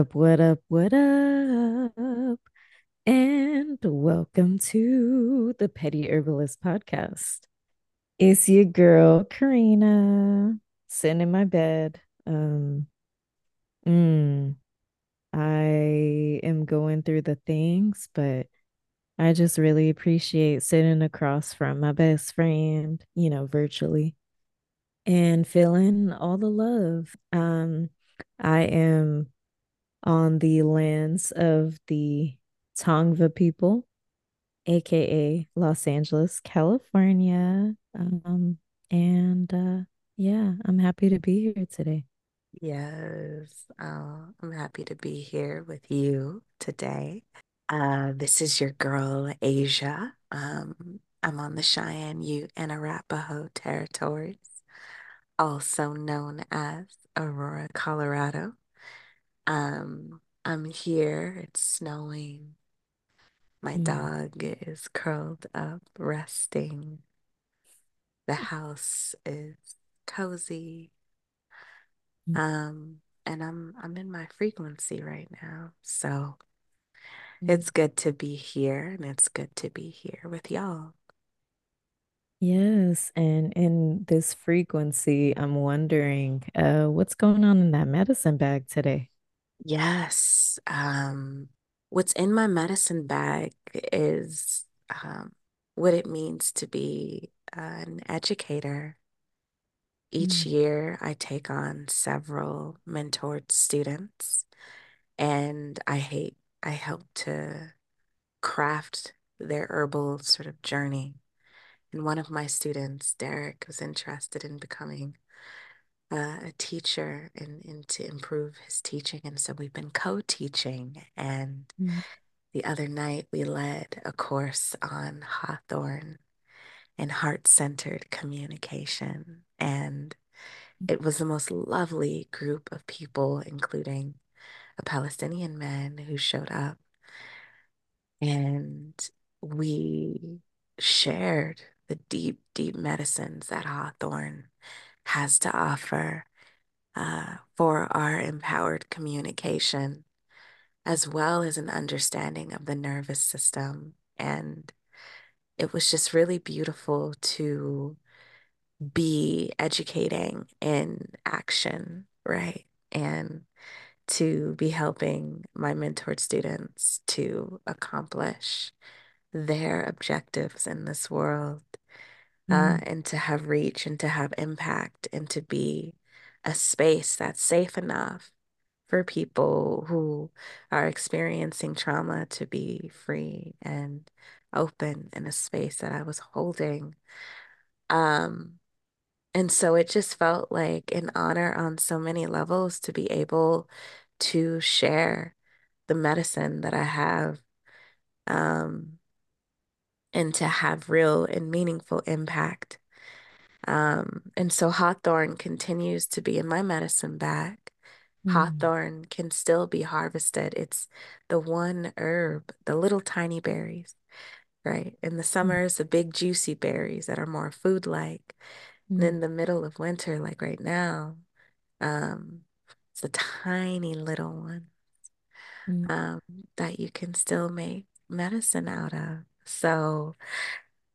up? What up? What up? And welcome to the Petty Herbalist Podcast. It's your girl, Karina, sitting in my bed. Um, mm, I am going through the things, but I just really appreciate sitting across from my best friend, you know, virtually and feeling all the love. Um, I am on the lands of the Tongva people, aka Los Angeles, California. Um, and uh, yeah, I'm happy to be here today. Yes, uh, I'm happy to be here with you today. Uh, this is your girl, Asia. Um, I'm on the Cheyenne Ute and Arapaho territories, also known as Aurora, Colorado. Um, I'm here, it's snowing. My Mm, dog is curled up, resting. The house is cozy. mm, Um, and I'm I'm in my frequency right now. So mm. it's good to be here and it's good to be here with y'all. Yes, and in this frequency, I'm wondering, uh, what's going on in that medicine bag today? Yes. Um, what's in my medicine bag is um, what it means to be an educator. Each Mm, year, I take on several mentored students, and I hate I help to craft their herbal sort of journey. And one of my students, Derek, was interested in becoming uh, a teacher and, and to improve his teaching. And so we've been co-teaching. And mm, the other night we led a course on Hawthorn and heart-centered communication. And it was the most lovely group of people, including a Palestinian man who showed up. And we shared the deep, deep medicines that Hawthorn has to offer uh, for our empowered communication, as well as an understanding of the nervous system. And it was just really beautiful to be educating in action, right? And to be helping my mentored students to accomplish their objectives in this world uh, mm, and to have reach and to have impact and to be a space that's safe enough for people who are experiencing trauma to be free and open in a space that I was holding. Um, and so it just felt like an honor on so many levels to be able to share the medicine that I have. Um, and to have real and meaningful impact. Um, and so hawthorn continues to be in my medicine bag. mm, Hawthorn can still be harvested. It's the one herb, the little tiny berries, right? In the mm, summers, the big juicy berries that are more food-like. And mm, in the middle of winter, like right now, um, it's a tiny little one mm. um, that you can still make medicine out of. So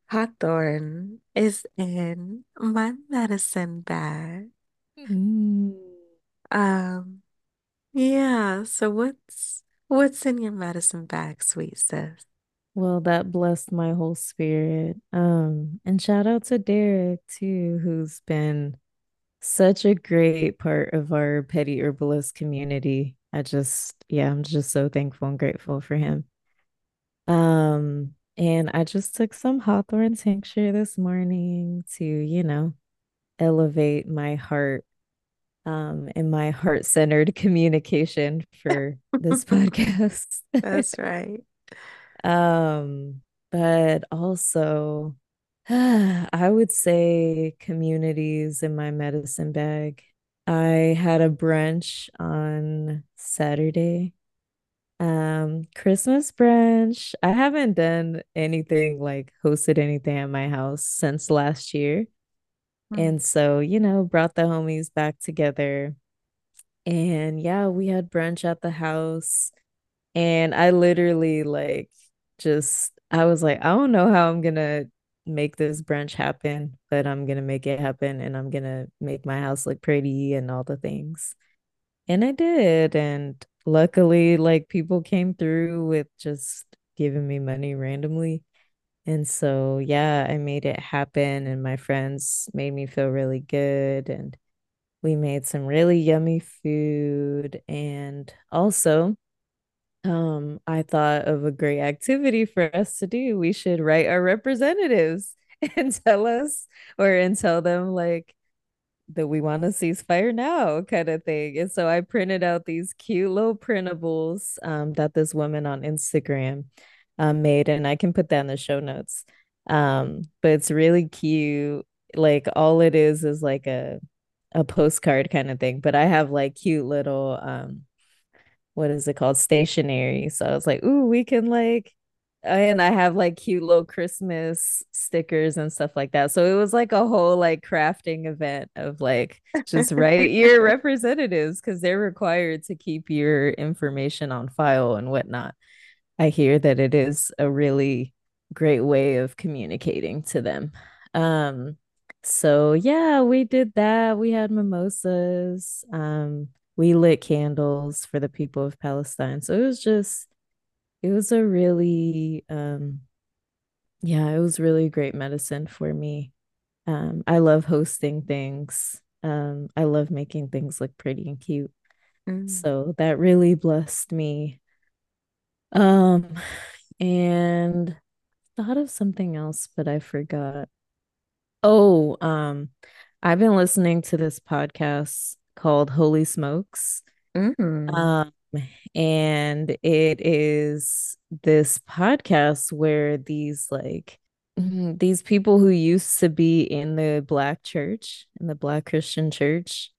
Hawthorn is in my medicine bag. Mm. Um, yeah, so what's what's in your medicine bag, sweet sis? Well, that blessed my whole spirit. Um, and shout out to Derek too, who's been such a great part of our petty herbalist community. I just, yeah, I'm just so thankful and grateful for him. Um, and I just took some hawthorn tincture this morning to, you know, elevate my heart, um, and my heart-centered communication for this podcast. That's right. Um, but also, I would say communities in my medicine bag. I had a brunch on Saturday. Um, Christmas brunch. I haven't done anything like hosted anything at my house since last year. Mm, And so, you know, brought the homies back together. And yeah, we had brunch at the house. And I literally like just I was like, I don't know how I'm gonna make this brunch happen, but I'm gonna make it happen and I'm gonna make my house look pretty and all the things. And I did. And luckily, like people came through with just giving me money randomly. And so, yeah, I made it happen, and my friends made me feel really good. And we made some really yummy food. And also, um, I thought of a great activity for us to do. We should write our representatives and tell us, or and tell them, like, that we want to ceasefire now kind of thing. And so I printed out these cute little printables um, that this woman on Instagram um, made, and I can put that in the show notes. Um, but it's really cute. Like all it is is like a a postcard kind of thing. But I have like cute little um what is it called? Stationery. So I was like, ooh, we can like and I have like cute little Christmas stickers and stuff like that. So it was like a whole like crafting event of like just write your representatives because they're required to keep your information on file and whatnot. I hear that it is a really great way of communicating to them. Um, so yeah, we did that. We had mimosas. Um, we lit candles for the people of Palestine. So it was just it was a really um yeah, it was really great medicine for me. Um, I love hosting things. Um, I love making things look pretty and cute. Mm. So that really blessed me. Um, and thought of something else, but I forgot. Oh, um, I've been listening to this podcast called Holy Smokes. Mm. Um, and it is this podcast where these like mhm, these people who used to be in the black church, in the black Christian church,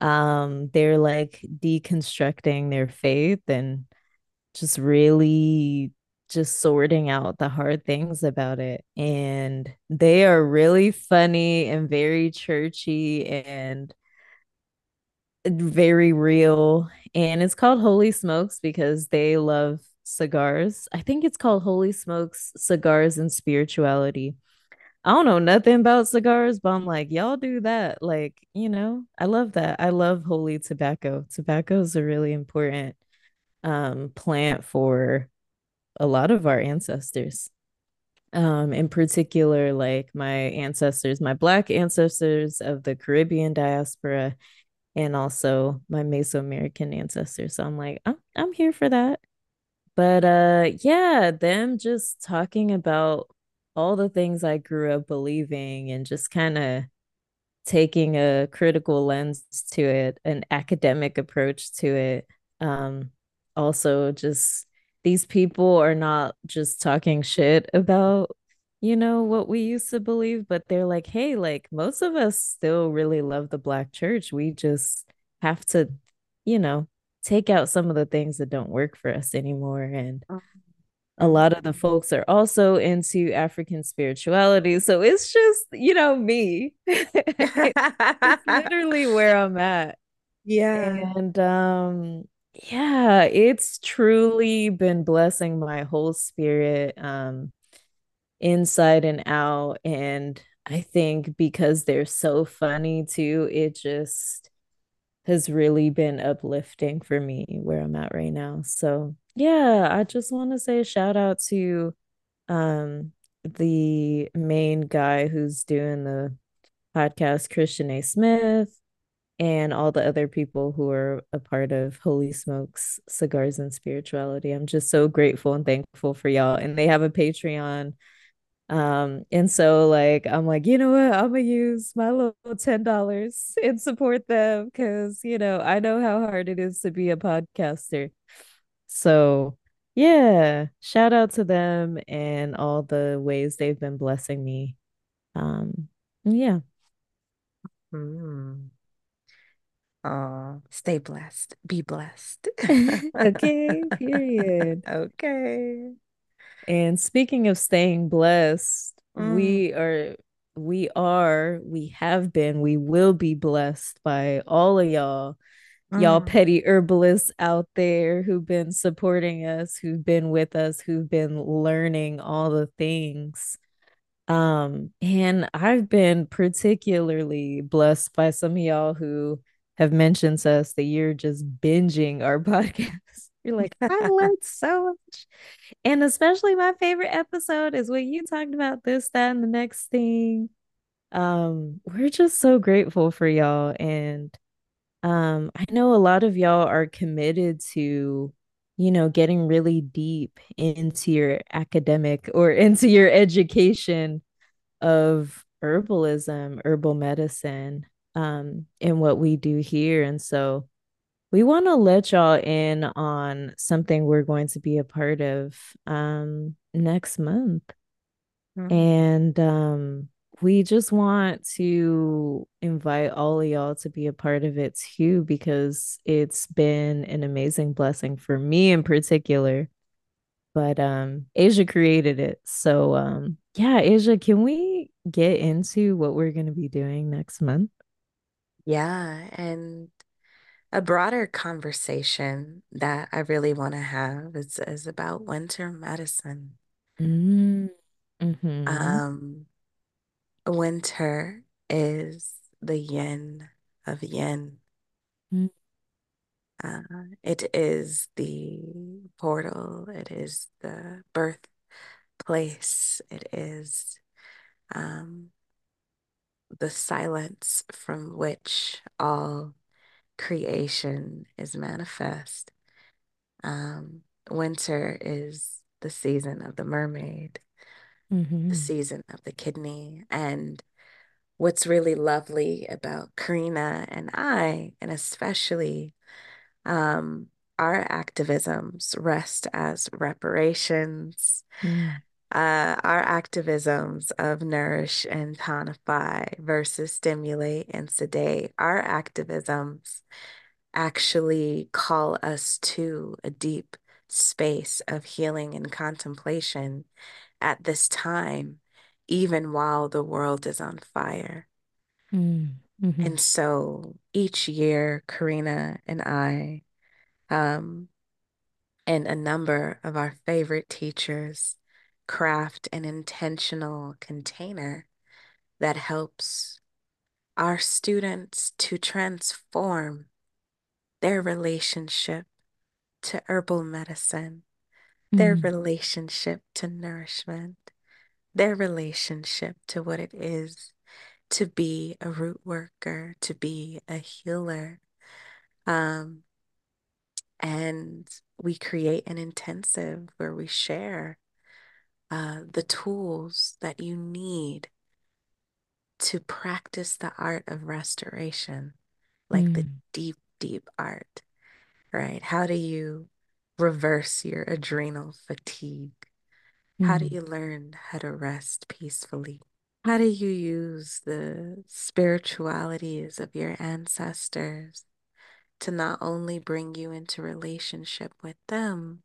um, they're like deconstructing their faith and just really just sorting out the hard things about it. And they are really funny and very churchy and very real. And it's called Holy Smokes because they love cigars. I think it's called Holy Smokes Cigars and Spirituality. I don't know nothing about cigars, but I'm like, y'all do that. Like, you know, I love that. I love holy tobacco. Tobacco is a really important um plant for a lot of our ancestors. Um, in particular, like my ancestors, my black ancestors of the Caribbean diaspora, and also my Mesoamerican ancestors. So I'm like, I'm I'm here for that. But uh yeah, them just talking about all the things I grew up believing and just kind of taking a critical lens to it, an academic approach to it. Um, also, just these people are not just talking shit about, you know, what we used to believe, but they're like, hey, like most of us still really love the Black church. We just have to, you know, take out some of the things that don't work for us anymore. And a lot of the Mm. folks are also into African spirituality. So it's just, you know, me. it's literally where I'm at. Yeah. And um yeah, it's truly been blessing my whole spirit um inside and out and I think because they're so funny too, it just has really been uplifting for me where I'm at right now. So, yeah, I just want to say shout out to um the main guy who's doing the podcast, Christian A. Smith, and all the other people who are a part of Holy Smokes Cigars and Spirituality. I'm just so grateful and thankful for y'all. And they have a Patreon. Um, and so like I'm like, you know what? I'm gonna use my little ten dollars and support them because you know I know how hard it is to be a podcaster. So yeah, shout out to them and all the ways they've been blessing me. Um, yeah. Mm. Oh, stay blessed. Be blessed. Okay, period. Okay. And speaking of staying blessed, Mm. we are, we are, we have been, we will be blessed by all of y'all y'all Mm, petty herbalists out there who've been supporting us, who've been with us, who've been learning all the things. Um, and I've been particularly blessed by some of y'all who have mentioned to us that you're just binging our podcast. You're like, I learned so much. And especially my favorite episode is when you talked about this, that, and the next thing. Um, we're just so grateful for y'all. And um, I know a lot of y'all are committed to, you know, getting really deep into your academic or into your education of herbalism, herbal medicine, um, and what we do here. And so we want to let y'all in on something we're going to be a part of um, next month. mm. And um, we just want to invite all of y'all to be a part of it too, because it's been an amazing blessing for me in particular. But um, Asia created it. So um, yeah, Asia, can we get into what we're going to be doing next month? Yeah, and a broader conversation that I really want to have is is about winter medicine. Mm, mm-hmm. Um, winter is the yin of yin. Mm, Uh, it is the portal. It is the birthplace. It is um, the silence from which all creation is manifest. Um, winter is the season of the mermaid, the mm-hmm. season of the kidney. And what's really lovely about Karina and I, and especially um, our activisms, rest as reparations. Mm, Uh, our activisms of nourish and tonify versus stimulate and sedate, our activisms actually call us to a deep space of healing and contemplation at this time, even while the world is on fire. mm, mm-hmm. And so each year, Karina and I, um, and a number of our favorite teachers craft an intentional container that helps our students to transform their relationship to herbal medicine, their Mm, relationship to nourishment, their relationship to what it is to be a root worker, to be a healer. Um, and we create an intensive where we share uh, the tools that you need to practice the art of restoration, like the mm, deep, deep art, right? How do you reverse your adrenal fatigue? How do mm, you learn how to rest peacefully? How do you use the spiritualities of your ancestors to not only bring you into relationship with them,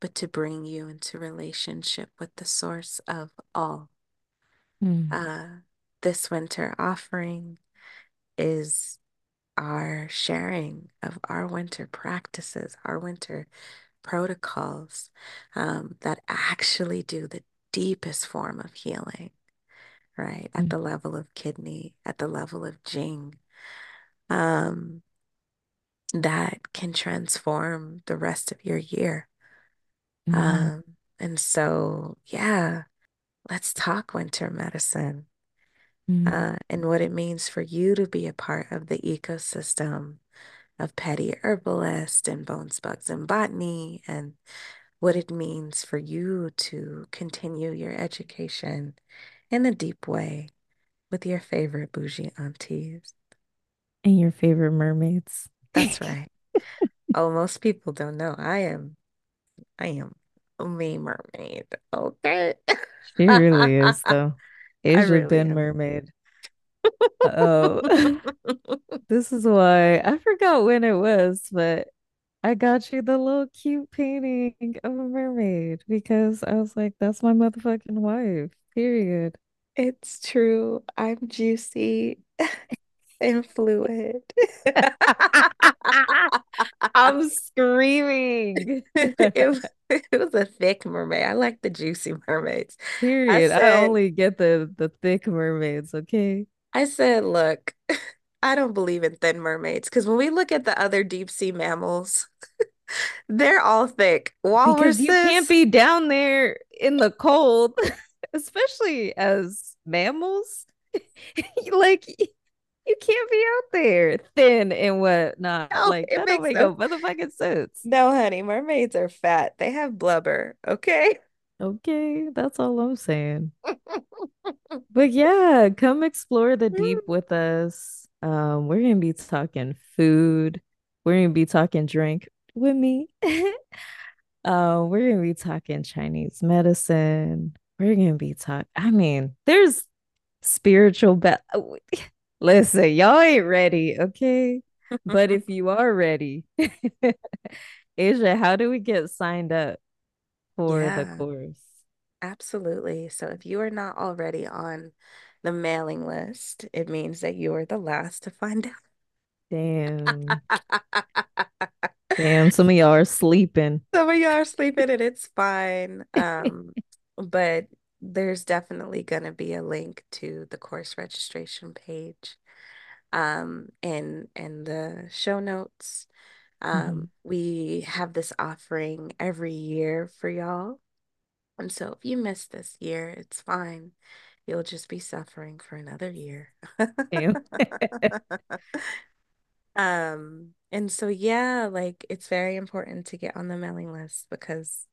but to bring you into relationship with the source of all? mm, Uh, this winter offering is our sharing of our winter practices, our winter protocols um, that actually do the deepest form of healing, right? At mm, the level of kidney, at the level of Jing, um, that can transform the rest of your year. Mm, Um, and so, yeah, let's talk winter medicine. mm, uh, and what it means for you to be a part of the ecosystem of petty herbalist and bones, bugs, and botany, and what it means for you to continue your education in a deep way with your favorite bougie aunties. And your favorite mermaids. That's right. Oh, most people don't know. I am, I am a mermaid. Okay. She really is, though. Asia really been am. mermaid. Oh, this is why I forgot when it was, but I got you the little cute painting of a mermaid because I was like, that's my motherfucking wife. Period. It's true. I'm juicy and fluid. I'm screaming. It was, it was a thick mermaid. I like the juicy mermaids. I Period. I said, only get the the thick mermaids, okay? I said, look, I don't believe in thin mermaids because when we look at the other deep sea mammals, they're all thick. Because you can't Walruses, be down there in the cold, especially as mammals. Like you can't be out there thin and whatnot. no, Like that don't make no no motherfucking sense. No, honey, mermaids are fat. They have blubber, okay? Okay, that's all I'm saying. But yeah, come explore the deep with us. Um, we're gonna be talking food. We're gonna be talking drink with me. Uh, we're gonna be talking Chinese medicine. We're gonna be talking. I mean, there's spiritual. Ba- Listen, y'all ain't ready, okay? But if you are ready, Asia, how do we get signed up for the course? absolutely. So if you are not already on the mailing list, it means that you are the last to find out. Damn, damn, some of y'all are sleeping. Some of y'all are sleeping and it's fine. Um, but there's definitely going to be a link to the course registration page um, in in the show notes. Um, Mhm. we have this offering every year for y'all. And so if you miss this year, it's fine. You'll just be suffering for another year. Um, and so yeah, like it's very important to get on the mailing list because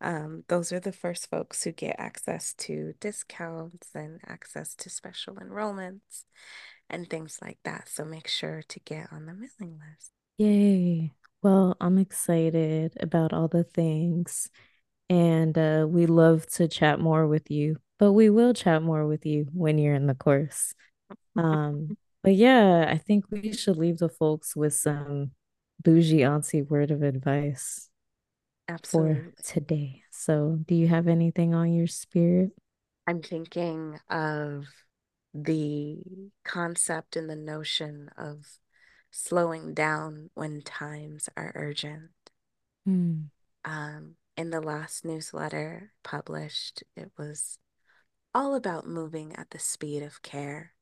um those are the first folks who get access to discounts and access to special enrollments and things like that. So make sure to get on the mailing list. Yay. Well, I'm excited about all the things. And uh, we love to chat more with you, but we will chat more with you when you're in the course. Um, but yeah, I think we should leave the folks with some bougie auntie word of advice for today. So, do you have anything on your spirit? I'm thinking of the concept and the notion of slowing down when times are urgent. Hmm. Um, in the last newsletter published, it was all about moving at the speed of care.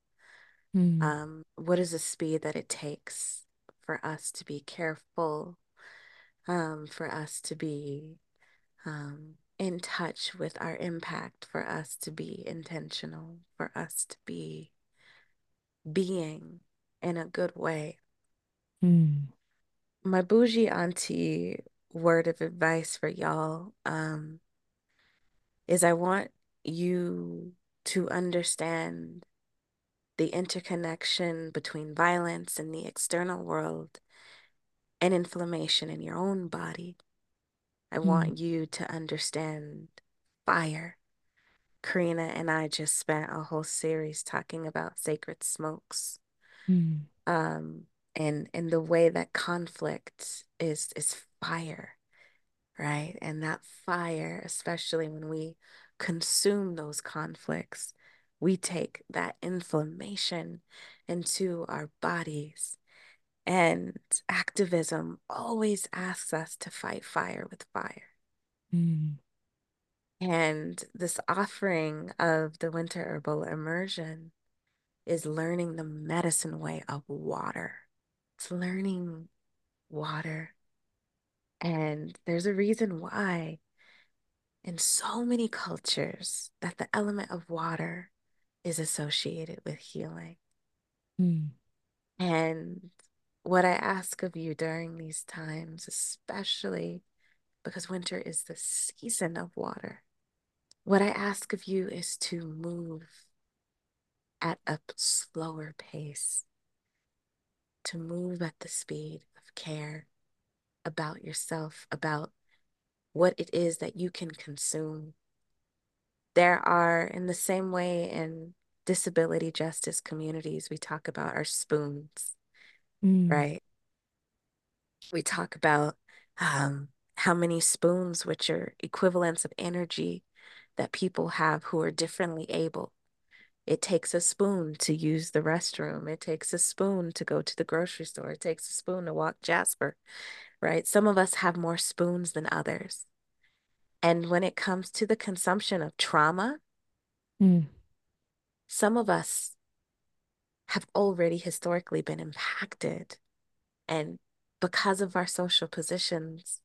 Hmm. Um, what is the speed that it takes for us to be careful, um, for us to be um, in touch with our impact, for us to be intentional, for us to be being in a good way. Hmm. My bougie auntie word of advice for y'all um, is I want you to understand the interconnection between violence and the external world and inflammation in your own body. I Hmm. want you to understand fire. Karina and I just spent a whole series talking about sacred smokes. Hmm. Um, and and the way that conflict is is fire, right? And that fire, especially when we consume those conflicts, we take that inflammation into our bodies. And activism always asks us to fight fire with fire. Hmm. And this offering of the winter herbal immersion is learning the medicine way of water. It's learning water. And there's a reason why in so many cultures that the element of water is associated with healing. Hmm. And what I ask of you during these times, especially because winter is the season of water, what I ask of you is to move at a slower pace, to move at the speed of care about yourself, about what it is that you can consume. There are, in the same way in disability justice communities, we talk about our spoons, Hmm. right? We talk about um, how many spoons, which are equivalents of energy that people have who are differently able. It takes a spoon to use the restroom. It takes a spoon to go to the grocery store. It takes a spoon to walk Jasper, right? Some of us have more spoons than others. And when it comes to the consumption of trauma, Mm, some of us have already historically been impacted. And because of our social positions,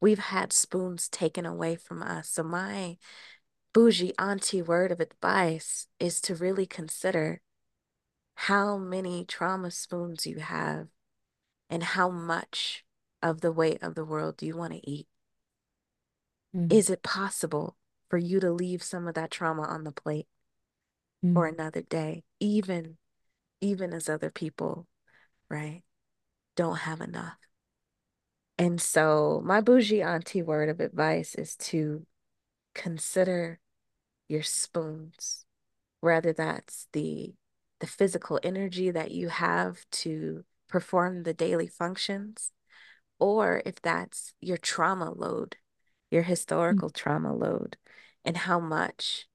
we've had spoons taken away from us. So, my bougie auntie word of advice is to really consider how many trauma spoons you have and how much of the weight of the world do you want to eat. mm, Is it possible for you to leave some of that trauma on the plate for mm, another day, even even as other people, right, don't have enough? And so my bougie auntie word of advice is to consider your spoons, whether that's the the physical energy that you have to perform the daily functions, or if that's your trauma load, your mm, historical trauma load, and how much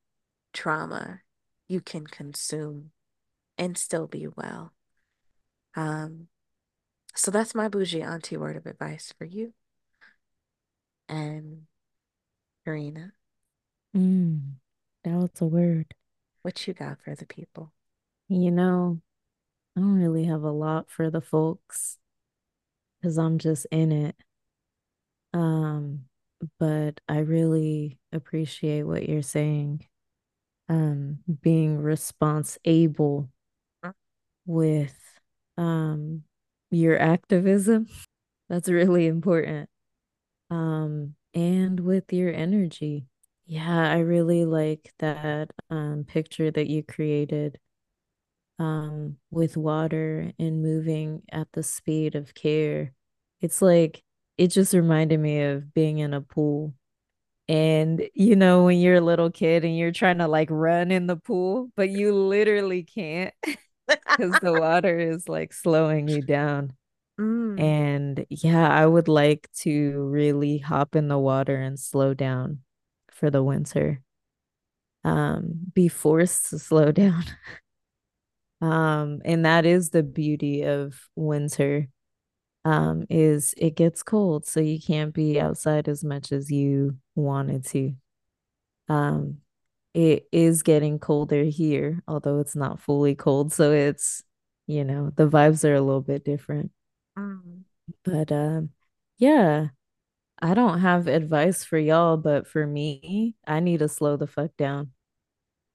trauma you can consume and still be well. Um, so that's my bougie auntie word of advice for you. And Karina, mm. That was a word. what you got for the people? You know, I don't really have a lot for the folks because I'm just in it. Um, but I really appreciate what you're saying. Um, being response able with um your activism. That's really important. Um, and with your energy. Yeah, I really like that um picture that you created um with water and moving at the speed of care. It's like it just reminded me of being in a pool. And you know, when you're a little kid and you're trying to like run in the pool, but you literally can't because the water is like slowing you down. Mm, And yeah, I would like to really hop in the water and slow down for the winter. Um, be forced to slow down. Um, and that is the beauty of winter. Um, is it gets cold, so you can't be outside as much as you wanted to. Um, it is getting colder here, although it's not fully cold, so it's, you know, the vibes are a little bit different. mm, But um, yeah, I don't have advice for y'all, but for me, I need to slow the fuck down.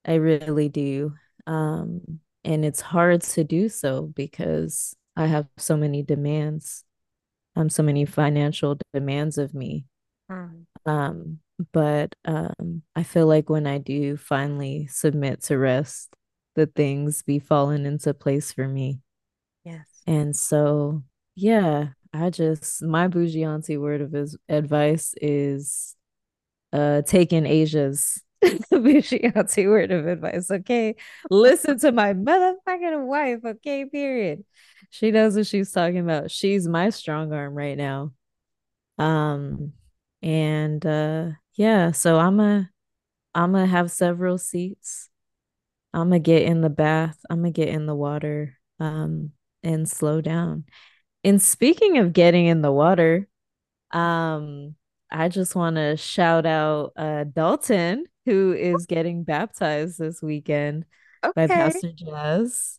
I really do. Um, and it's hard to do so because I have so many demands, um, so many financial demands of me. mm. Um, but um, I feel like when I do finally submit to rest, the things be falling into place for me. Yes. And so, yeah, I just my bougie auntie word of his advice is uh taking Asia's bougie auntie word of advice. Okay. Listen to my motherfucking wife, okay, period. She knows what she's talking about. She's my strong arm right now. Um, and uh yeah, so I'm a I'm gonna have several seats. I'm gonna get in the bath. I'm gonna get in the water um and slow down. And speaking of getting in the water, um, I just want to shout out uh Dalton, who is getting baptized this weekend by Pastor Jazz.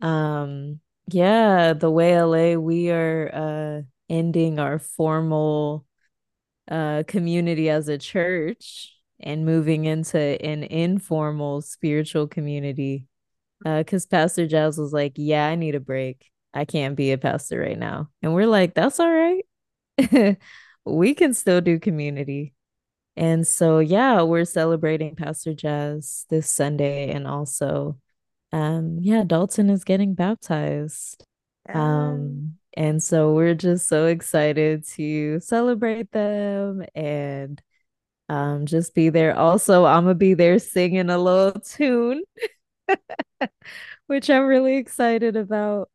Um, yeah, the way LA, we are uh ending our formal uh community as a church and moving into an informal spiritual community. Uh, because Pastor Giles was like, Yeah, I need a break. I can't be a pastor right now. And we're like, That's all right. We can still do community. And so yeah, we're celebrating Pastor Jazz this Sunday and also um yeah, Dalton is getting baptized. Um and so we're just so excited to celebrate them and um just be there. Also, I'm gonna be there singing a little tune, which I'm really excited about.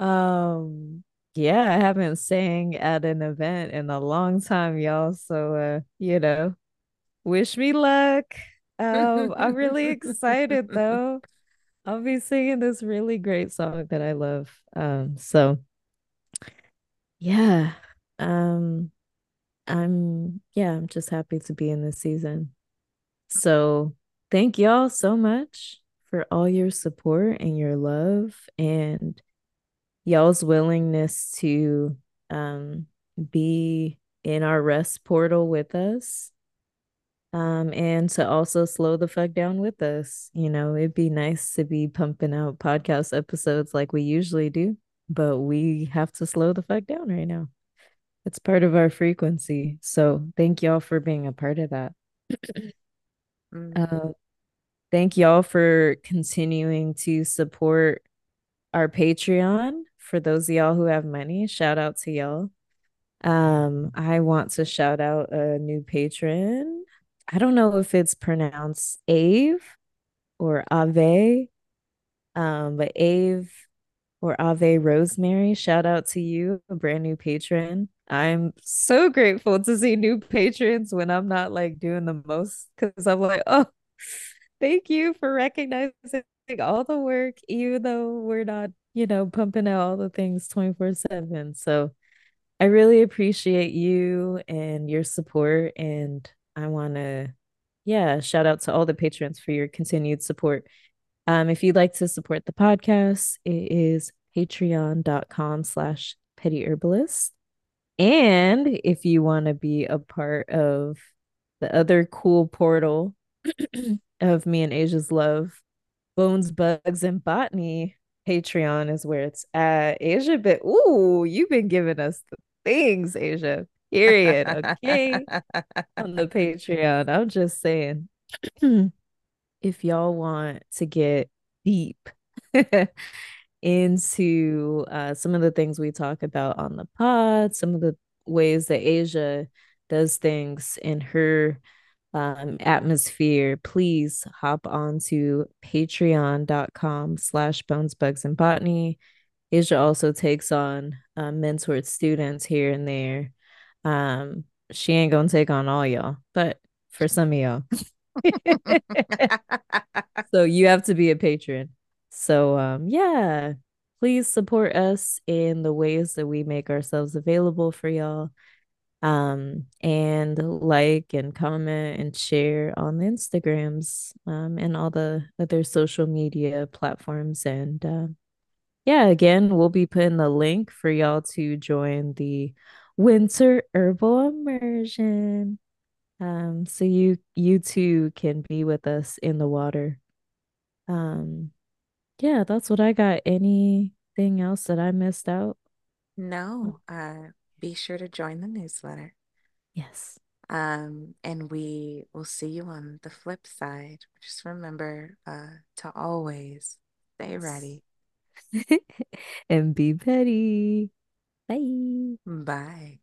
Um yeah, I haven't sang at an event in a long time, y'all. So uh, you know, wish me luck. Um, I'm really excited though. I'll be singing this really great song that I love. Um, so yeah. Um, I'm yeah, I'm just happy to be in this season. So thank y'all so much for all your support and your love and y'all's willingness to um be in our rest portal with us. Um, and to also slow the fuck down with us. You know, it'd be nice to be pumping out podcast episodes like we usually do, but we have to slow the fuck down right now. It's part of our frequency. So thank y'all for being a part of that. Mm. Uh, thank y'all for continuing to support our Patreon. For those of y'all who have money, shout out to y'all. Um, I want to shout out a new patron. I don't know if it's pronounced Ave or Ave, um, but Ave or Ave Rosemary, shout out to you, a brand new patron. I'm so grateful to see new patrons when I'm not like doing the most because I'm like, oh, thank you for recognizing all the work, even though we're not, you know, pumping out all the things 24 7. So I really appreciate you and your support. And I want to, yeah, shout out to all the patrons for your continued support. Um, if you'd like to support the podcast, it is patreon.com slash petty herbalist. And if you want to be a part of the other cool portal of me and Asia's love, Bones, Bugs, and Botany, Patreon is where it's at. Asia, but ooh, you've been giving us the things, Asia. Period. Okay. On the Patreon. I'm just saying. if y'all want to get deep into uh, some of the things we talk about on the pod, some of the ways that Asia does things in her um, atmosphere, please hop on to patreon.com slash bones, bugs, and botany. Asia also takes on uh, mentored students here and there. Um, she ain't gonna take on all y'all, but for some of y'all. so you have to be a patron. So um yeah, please support us in the ways that we make ourselves available for y'all. Um and like and comment and share on the Instagrams um and all the other social media platforms and uh, yeah, again, we'll be putting the link for y'all to join the winter herbal immersion. Um, so you you too can be with us in the water. Um, yeah, that's what I got. Anything else that I missed out? No, uh, be sure to join the newsletter. yes. Um, and we will see you on the flip side. Just remember, uh, to always stay ready. And be petty. Bye. Bye.